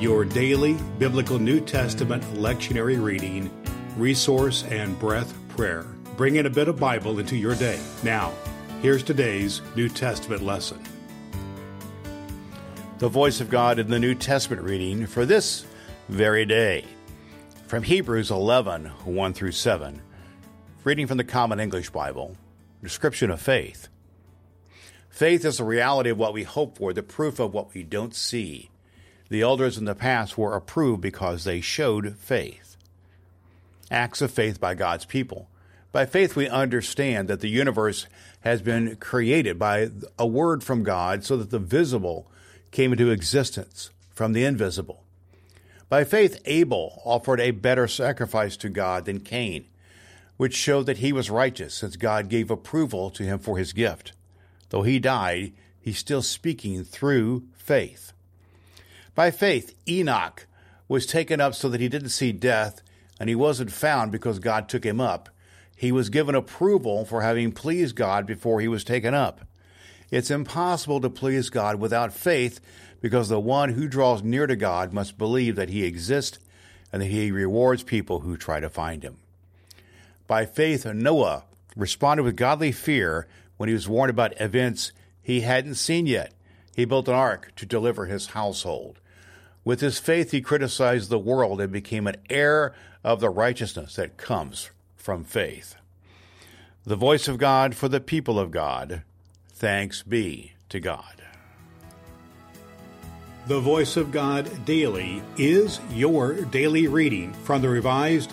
your daily biblical New Testament lectionary reading, resource, and breath prayer. Bring in a bit of Bible into your day. Now, here's today's New Testament lesson. The voice of God in the New Testament reading for this very day. From Hebrews 11 1 through 7. Reading from the Common English Bible. Description of faith. Faith is the reality of what we hope for, the proof of what we don't see. The elders in the past were approved because they showed faith. Acts of faith by God's people. By faith, we understand that the universe has been created by a word from God so that the visible came into existence from the invisible. By faith, Abel offered a better sacrifice to God than Cain, which showed that he was righteous since God gave approval to him for his gift. Though he died, he's still speaking through faith. By faith, Enoch was taken up so that he didn't see death, and he wasn't found because God took him up. He was given approval for having pleased God before he was taken up. It's impossible to please God without faith because the one who draws near to God must believe that he exists and that he rewards people who try to find him. By faith, Noah responded with godly fear when he was warned about events he hadn't seen yet. He built an ark to deliver his household. With his faith, he criticized the world and became an heir of the righteousness that comes from faith. The voice of God for the people of God. Thanks be to God. The Voice of God Daily is your daily reading from the Revised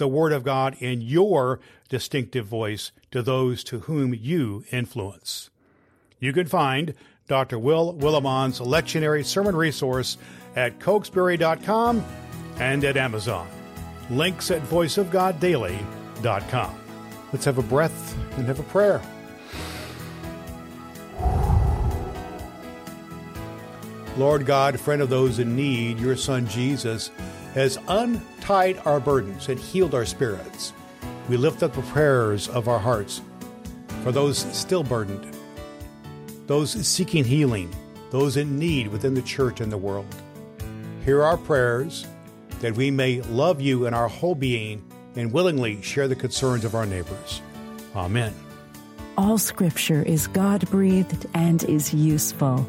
the Word of God in your distinctive voice to those to whom you influence. You can find Dr. Will Willimon's lectionary sermon resource at cokesbury.com and at Amazon. Links at voiceofgoddaily.com. Let's have a breath and have a prayer. Lord God, friend of those in need, your Son Jesus has untied our burdens and healed our spirits. We lift up the prayers of our hearts for those still burdened those seeking healing, those in need within the church and the world. Hear our prayers that we may love you in our whole being and willingly share the concerns of our neighbors. Amen. All scripture is God breathed and is useful.